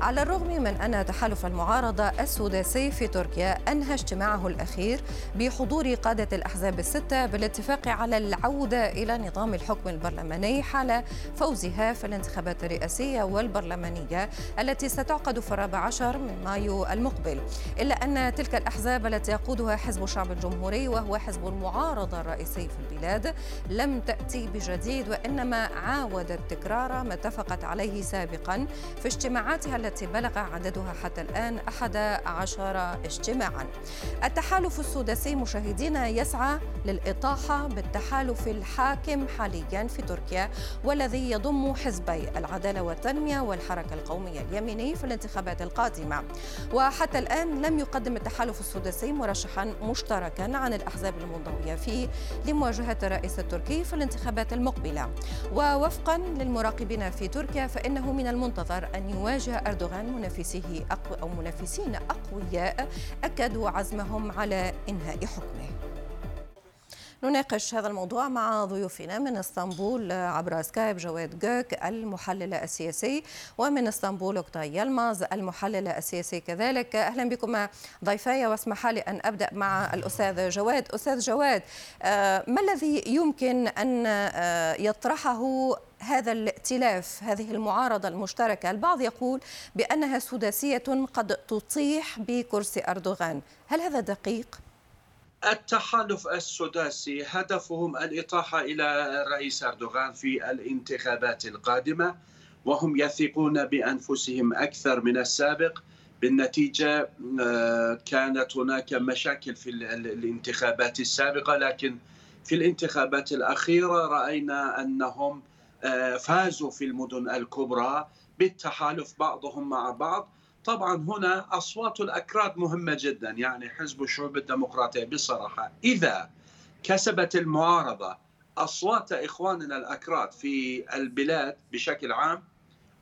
على الرغم من أن تحالف المعارضة السداسي في تركيا أنهى اجتماعه الأخير بحضور قادة الأحزاب الستة بالاتفاق على العودة إلى نظام الحكم البرلماني حال فوزها في الانتخابات الرئاسية والبرلمانية التي ستعقد في الرابع عشر من مايو المقبل. إلا أن تلك الأحزاب التي يقودها حزب الشعب الجمهوري وهو حزب المعارضة الرئيسي في البلاد لم تأتي بجديد وإنما عاودت تكرار ما اتفقت عليه سابقا في اجتماعاتها التي التي بلغ عددها حتى الآن 11 اجتماعا. التحالف السداسي مشاهدينا يسعى للإطاحة بالتحالف الحاكم حاليا في تركيا والذي يضم حزبي العدالة والتنمية والحركة القومية اليميني في الانتخابات القادمة. وحتى الآن لم يقدم التحالف السداسي مرشحا مشتركا عن الأحزاب المنضوية فيه لمواجهة الرئيس التركي في الانتخابات المقبلة. ووفقا للمراقبين في تركيا فإنه من المنتظر أن يواجه أردوغان. منافسيه أقوى أو منافسين أقوياء أكدوا عزمهم على إنهاء حكمه. نناقش هذا الموضوع مع ضيوفنا من إسطنبول عبر سكايب جواد جوك المحلل السياسي ومن إسطنبول اوكتاي يلماز المحلل السياسي كذلك. أهلا بكم ضيفاي واسمح لي أن أبدأ مع الأستاذ جواد. أستاذ جواد آه، ما الذي يمكن أن آه، يطرحه هذا الائتلاف هذه المعارضة المشتركة. البعض يقول بأنها سداسية قد تطيح بكرسي أردوغان. هل هذا دقيق؟ التحالف السداسي هدفهم الإطاحة إلى الرئيس أردوغان في الانتخابات القادمة وهم يثقون بأنفسهم أكثر من السابق. بالنتيجة آه، كانت هناك مشاكل في الانتخابات السابقة لكن في الانتخابات الأخيرة رأينا أنهم فازوا في المدن الكبرى بالتحالف بعضهم مع بعض. طبعا هنا أصوات الأكراد مهمة جدا يعني حزب الشعوب الديمقراطية بصراحة. إذا كسبت المعارضة أصوات إخواننا الأكراد في البلاد بشكل عام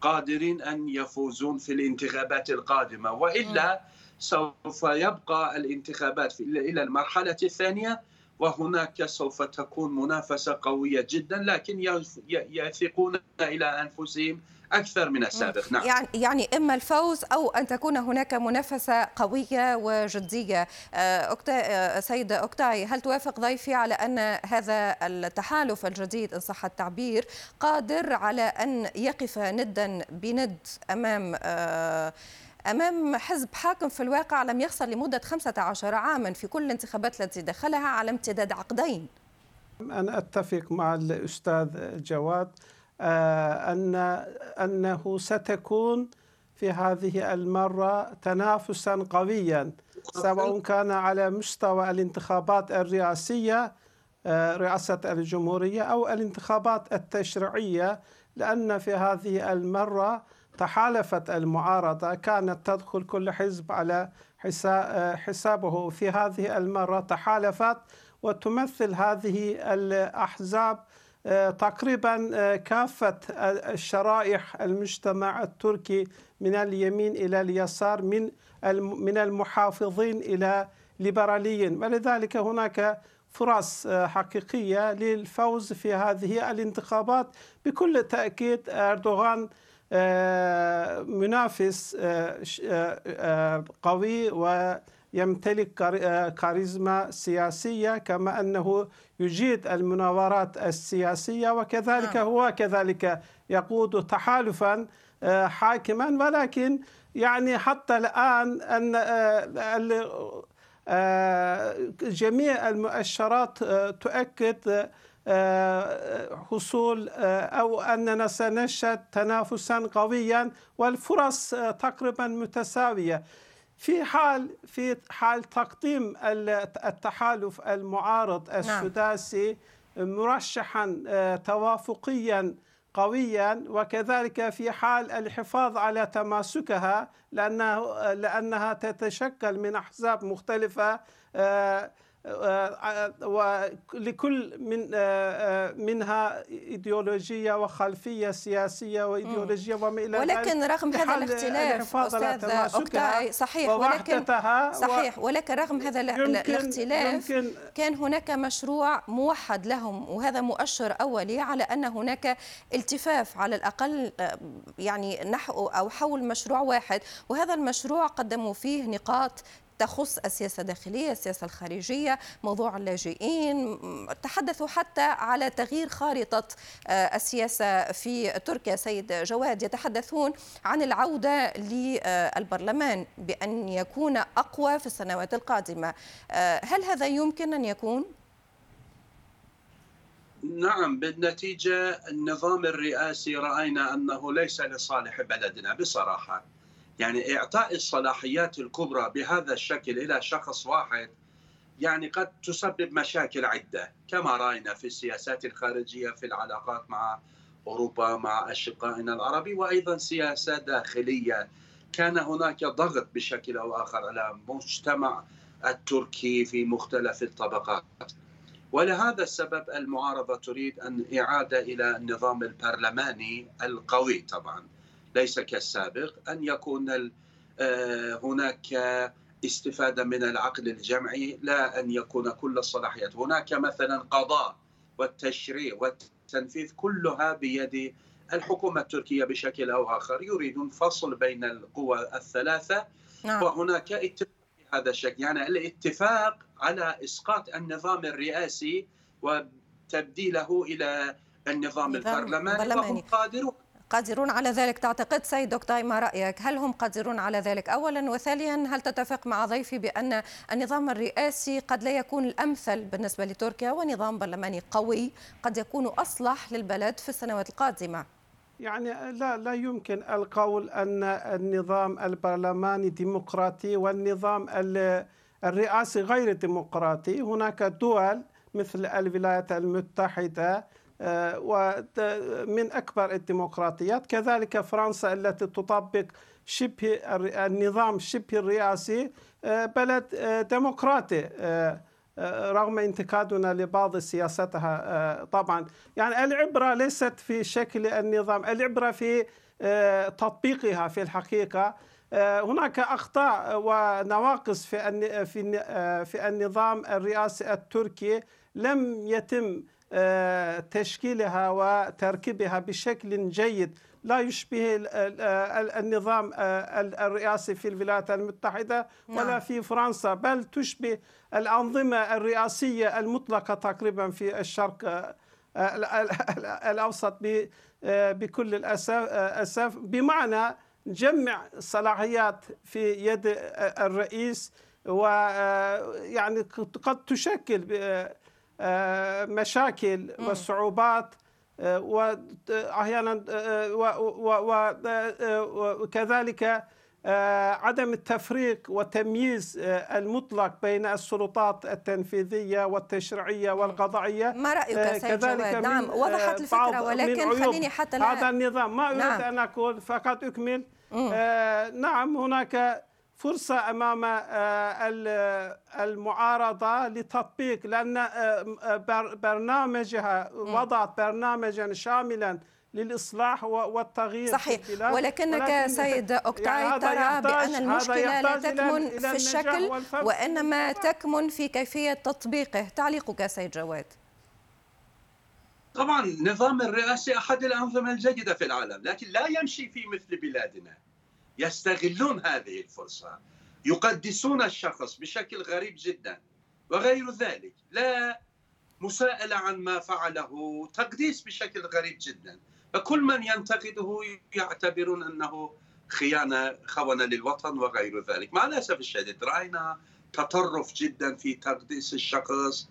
قادرين أن يفوزون في الانتخابات القادمة وإلا سوف يبقى الانتخابات إلى المرحلة الثانية وهناك سوف تكون منافسة قوية جدا لكن يثقون إلى أنفسهم أكثر من السابق. نعم. يعني يعني إما الفوز أو أن تكون هناك منافسة قوية وجدية. آه، أكتا... آه، سيد اوكتاي هل توافق ضيفي على أن هذا التحالف الجديد إن صح التعبير قادر على أن يقف ندا بند أمام آه، أمام حزب حاكم في الواقع لم يخسر لمدة 15 عاما في كل الانتخابات التي دخلها على امتداد عقدين. أنا أتفق مع الأستاذ جواد آه، أن أنه ستكون في هذه المرة تنافسا قويا سواء كان على مستوى الانتخابات الرئاسية آه، رئاسة الجمهورية أو الانتخابات التشريعية لأن في هذه المرة تحالفت المعارضة كانت تدخل كل حزب على حسابه في هذه المرة. تحالفت وتمثل هذه الأحزاب تقريبا كافة الشرائح المجتمع التركي من اليمين إلى اليسار من من المحافظين إلى ليبراليين. ولذلك هناك فرص حقيقية للفوز في هذه الانتخابات. بكل تأكيد أردوغان منافس قوي و يمتلك آه، كاريزما سياسية كما أنه يجيد المناورات السياسية وكذلك نعم. هو كذلك يقود تحالفا آه، حاكما ولكن يعني حتى الآن أن آه، جميع المؤشرات تؤكد حصول أو أننا سنشهد تنافسا قويا والفرص تقريبا متساوية في حال في حال تقديم التحالف المعارض نعم. السداسي مرشحا آه، توافقيا قويا وكذلك في حال الحفاظ على تماسكها لأنه لأنها تتشكل من أحزاب مختلفة آه، ولكل من منها إيديولوجية وخلفية سياسية وإيديولوجية وما إلى ذلك ولكن رغم هذا الاختلاف أستاذ اوكتاي صحيح. ولكن صحيح. ولكن رغم هذا الاختلاف يمكن كان هناك مشروع موحد لهم وهذا مؤشر أولي على أن هناك التفاف على الأقل يعني نحو أو حول مشروع واحد. وهذا المشروع قدموا فيه نقاط تخص السياسة الداخلية السياسة الخارجية موضوع اللاجئين تحدثوا حتى على تغيير خارطة آه، السياسة في تركيا. سيد جواد يتحدثون عن العودة للبرلمان بأن يكون أقوى في السنوات القادمة. آه، هل هذا يمكن أن يكون؟ نعم بالنتيجة النظام الرئاسي رأينا أنه ليس لصالح بلدنا بصراحة. يعني إعطاء الصلاحيات الكبرى بهذا الشكل إلى شخص واحد يعني قد تسبب مشاكل عدة كما رأينا في السياسات الخارجية في العلاقات مع أوروبا مع أشقائنا العربي وأيضا سياسة داخلية. كان هناك ضغط بشكل أو آخر على المجتمع التركي في مختلف الطبقات. ولهذا السبب المعارضة تريد أن إعادة إلى النظام البرلماني القوي طبعا. ليس كالسابق أن يكون آه، هناك استفادة من العقل الجمعي لا أن يكون كل الصلاحيات. هناك مثلا قضاء والتشريع والتنفيذ كلها بيد الحكومة التركية بشكل أو آخر. يريدون فصل بين القوى الثلاثة. نعم. وهناك اتفاق هذا الشكل. يعني الاتفاق على إسقاط النظام الرئاسي وتبديله إلى النظام البرلماني وهم قادرون قادرون على ذلك؟ تعتقد سيد دكتور ما رأيك هل هم قادرون على ذلك؟ أولا وثانيا هل تتفق مع ضيفي بأن النظام الرئاسي قد لا يكون الأمثل بالنسبة لتركيا ونظام برلماني قوي قد يكون أصلح للبلد في السنوات القادمة؟ يعني لا لا يمكن القول أن النظام البرلماني ديمقراطي والنظام الرئاسي غير ديمقراطي. هناك دول مثل الولايات المتحدة ومن أكبر الديمقراطيات. كذلك فرنسا التي تطبق شبه النظام شبه الرئاسي آه، بلد آه، ديمقراطي آه، رغم انتقادنا لبعض سياستها طبعا. يعني العبرة ليست في شكل النظام العبرة في تطبيقها في الحقيقة. هناك أخطاء ونواقص في في النظام الرئاسي التركي لم يتم آه، تشكيلها وتركيبها بشكل جيد لا يشبه النظام آه، الرئاسي في الولايات المتحدة ولا نعم. في فرنسا بل تشبه الأنظمة الرئاسية المطلقة تقريبا في الشرق آه، الأوسط بكل الأسف بمعنى جمع صلاحيات في يد الرئيس ويعني قد تشكل آه، مشاكل وصعوبات آه، واحيانا آه، وكذلك عدم التفريق والتمييز المطلق بين السلطات التنفيذية والتشريعية والقضائية. ما رأيك سيد جواد؟ نعم وضحت الفكرة ولكن خليني حتى لا هذا النظام ما أريد نعم. أن أقول فقط أكمل. آه نعم هناك فرصة أمام آه، المعارضة لتطبيق لأن آه، آه، برنامجها وضعت برنامجا شاملا للإصلاح والتغيير صحيح. ولكنك ولكن سيد أوكتاي يعني ترى بأن المشكلة لا تكمن في الشكل وإنما تكمن في كيفية تطبيقه. تعليقك سيد جواد. طبعا النظام الرئاسي أحد الأنظمة الجيدة في العالم لكن لا يمشي في مثل بلادنا. يستغلون هذه الفرصة يقدسون الشخص بشكل غريب جدا. وغير ذلك لا مساءلة عن ما فعله تقديس بشكل غريب جدا. فكل من ينتقده يعتبرون أنه خيانة خونة للوطن وغير ذلك. مع الأسف الشديد. رأينا تطرف جدا في تقديس الشخص.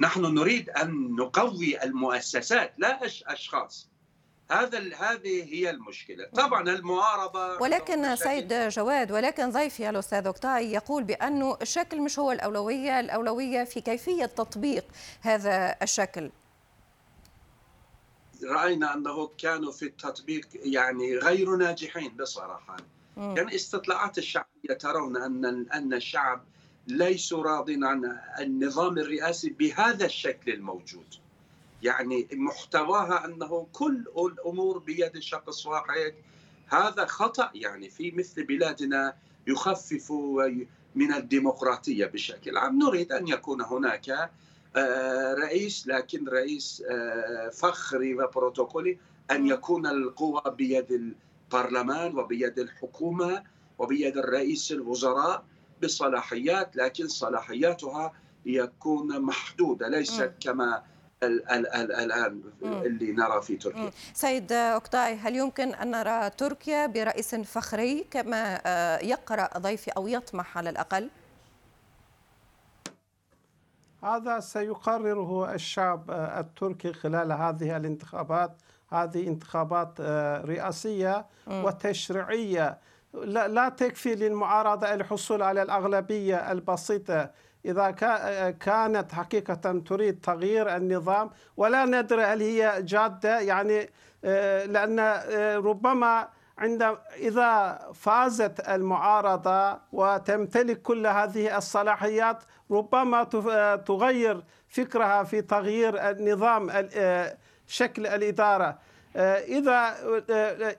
نحن نريد أن نقوي المؤسسات لا أشخاص. هذا هذه هي المشكلة. طبعا المعارضة ولكن سيد جواد ولكن ضيفي الأستاذ أوكتاي يقول بأنه الشكل مش هو الأولوية الأولوية في كيفية تطبيق هذا الشكل. رأينا أنه كانوا في التطبيق يعني غير ناجحين بصراحة. مم. يعني استطلاعات الشعبية ترون أن أن الشعب ليسوا راضين عن النظام الرئاسي بهذا الشكل الموجود. يعني محتواها أنه كل الأمور بيد شخص واحد. هذا خطأ يعني في مثل بلادنا يخفف من الديمقراطية بشكل عام. نريد أن يكون هناك آه، رئيس لكن رئيس آه، فخري وبروتوكولي أن يكون القوى بيد البرلمان وبيد الحكومة وبيد الرئيس الوزراء بصلاحيات لكن صلاحياتها يكون محدودة ليست كما الان اللي نرى في تركيا. سيد أوكتاي هل يمكن أن نرى تركيا برئيس فخري كما آه، يقرأ ضيفي أو يطمح على الأقل؟ هذا سيقرره الشعب آه، التركي خلال هذه الانتخابات. هذه انتخابات آه، رئاسية وتشريعية. لا تكفي للمعارضة الحصول على الأغلبية البسيطة. إذا كانت حقيقة تريد تغيير النظام ولا ندري هل هي جادة يعني آه، لأن آه، ربما عند إذا فازت المعارضة وتمتلك كل هذه الصلاحيات ربما آه، تغير فكرها في تغيير النظام شكل الإدارة. إذا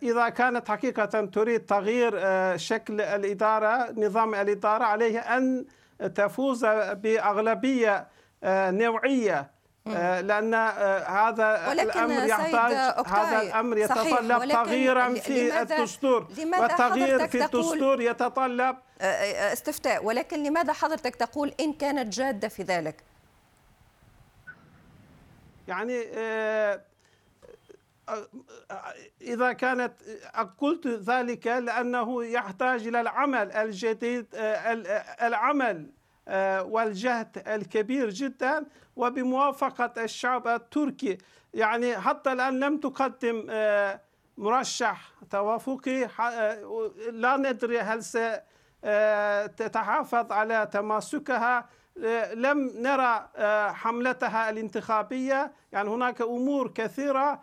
إذا كانت حقيقة تريد تغيير شكل الإدارة نظام الإدارة عليه أن تفوز بأغلبية آه، نوعية آه، لأن آه، هذا الأمر يحتاج هذا الأمر يتطلب تغييرا في الدستور والتغيير في الدستور يتطلب استفتاء ولكن لماذا حضرتك تقول إن كانت جادة في ذلك؟ يعني إذا كانت قلت ذلك لأنه يحتاج إلى العمل الجديد العمل والجهد الكبير جدا وبموافقة الشعب التركي. يعني حتى الآن لم تقدم مرشح توافقي لا ندري هل ستتحافظ على تماسكها. لم نرى حملتها الانتخابية. يعني هناك أمور كثيرة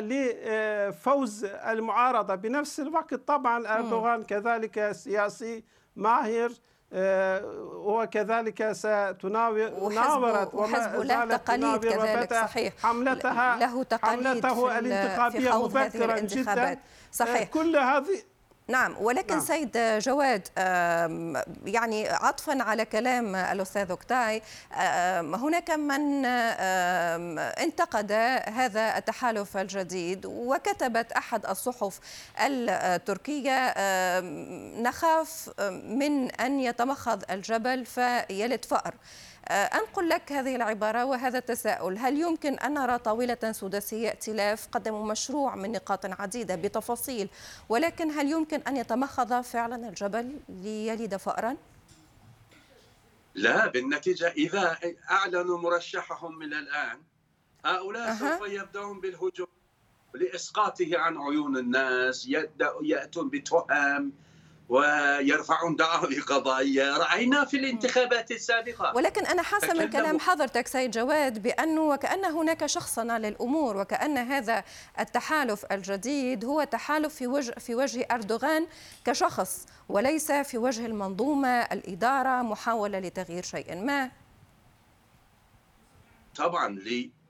لفوز المعارضة. بنفس الوقت طبعا أردوغان كذلك سياسي ماهر آه، وكذلك ستناورت وحزب له تقاليد كذلك صحيح. حملتها له تقاليد حملتها الانتخابية مبكرا جدا. صحيح. كل هذه نعم ولكن نعم. سيد جواد يعني عطفا على كلام الأستاذ أوكتاي هناك من انتقد هذا التحالف الجديد وكتبت أحد الصحف التركية نخاف من أن يتمخض الجبل فيلد فأر أنقل لك هذه العبارة وهذا التساؤل هل يمكن أن نرى طاولة سداسية ائتلاف قدموا مشروع من نقاط عديدة بتفاصيل ولكن هل يمكن أن يتمخض فعلا الجبل ليلد فأرا؟ لا بالنتيجة إذا أعلنوا مرشحهم من الآن هؤلاء أه. سوف يبدأون بالهجوم لإسقاطه عن عيون الناس يأتون بتهم ويرفعون دعاوي قضائيه رأينا في الانتخابات السابقة. ولكن أنا حاسة من كلام حضرتك سيد جواد بأنه وكأن هناك شخصنه للامور وكأن هذا التحالف الجديد هو تحالف في وجه في وجه أردوغان كشخص وليس في وجه المنظومة الإدارة محاولة لتغيير شيء ما. طبعا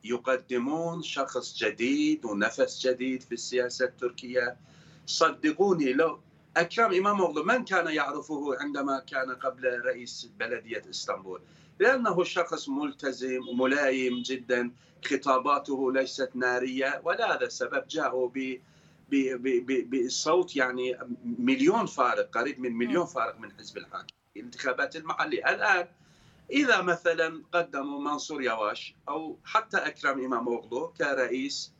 ليقدمون شخص جديد ونفس جديد في السياسة التركية. صدقوني لو أكرم إماموغلو من كان يعرفه عندما كان قبل رئيس بلدية إسطنبول؟ لأنه شخص ملتزم وملايم جدا خطاباته ليست نارية ولهذا السبب جاءوا ب بصوت يعني مليون فارق قريب من مليون فارق من حزب الحاكم الانتخابات المحلية. الآن إذا مثلا قدموا منصور يواش أو حتى أكرم إماموغلو كرئيس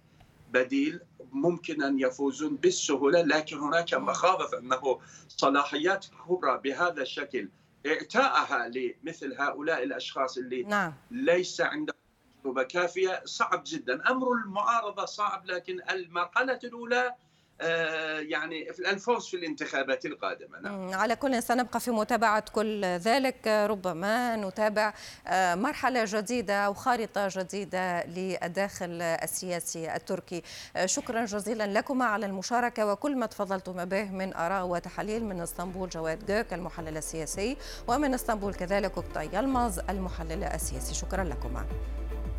بديل ممكن أن يفوزون بالسهولة لكن هناك مخاوف أنه صلاحيات كبرى بهذا الشكل اعطائها لمثل هؤلاء الأشخاص اللي نعم. ليس عندهم تجربة كافية صعب جدا أمر المعارضة صعب لكن المرحلة الأولى آه، يعني الفوز في الانتخابات القادمة. نعم. على كل سنبقى في متابعة كل ذلك ربما نتابع آه، مرحلة جديدة أو خارطة جديدة للداخل السياسي التركي. آه، شكرا جزيلا لكما على المشاركة وكل ما تفضلتم به من آراء وتحاليل من إسطنبول جواد جوك المحلل السياسي ومن إسطنبول كذلك أكتاي يلمز المحلل السياسي. شكرا لكما.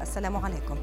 السلام عليكم.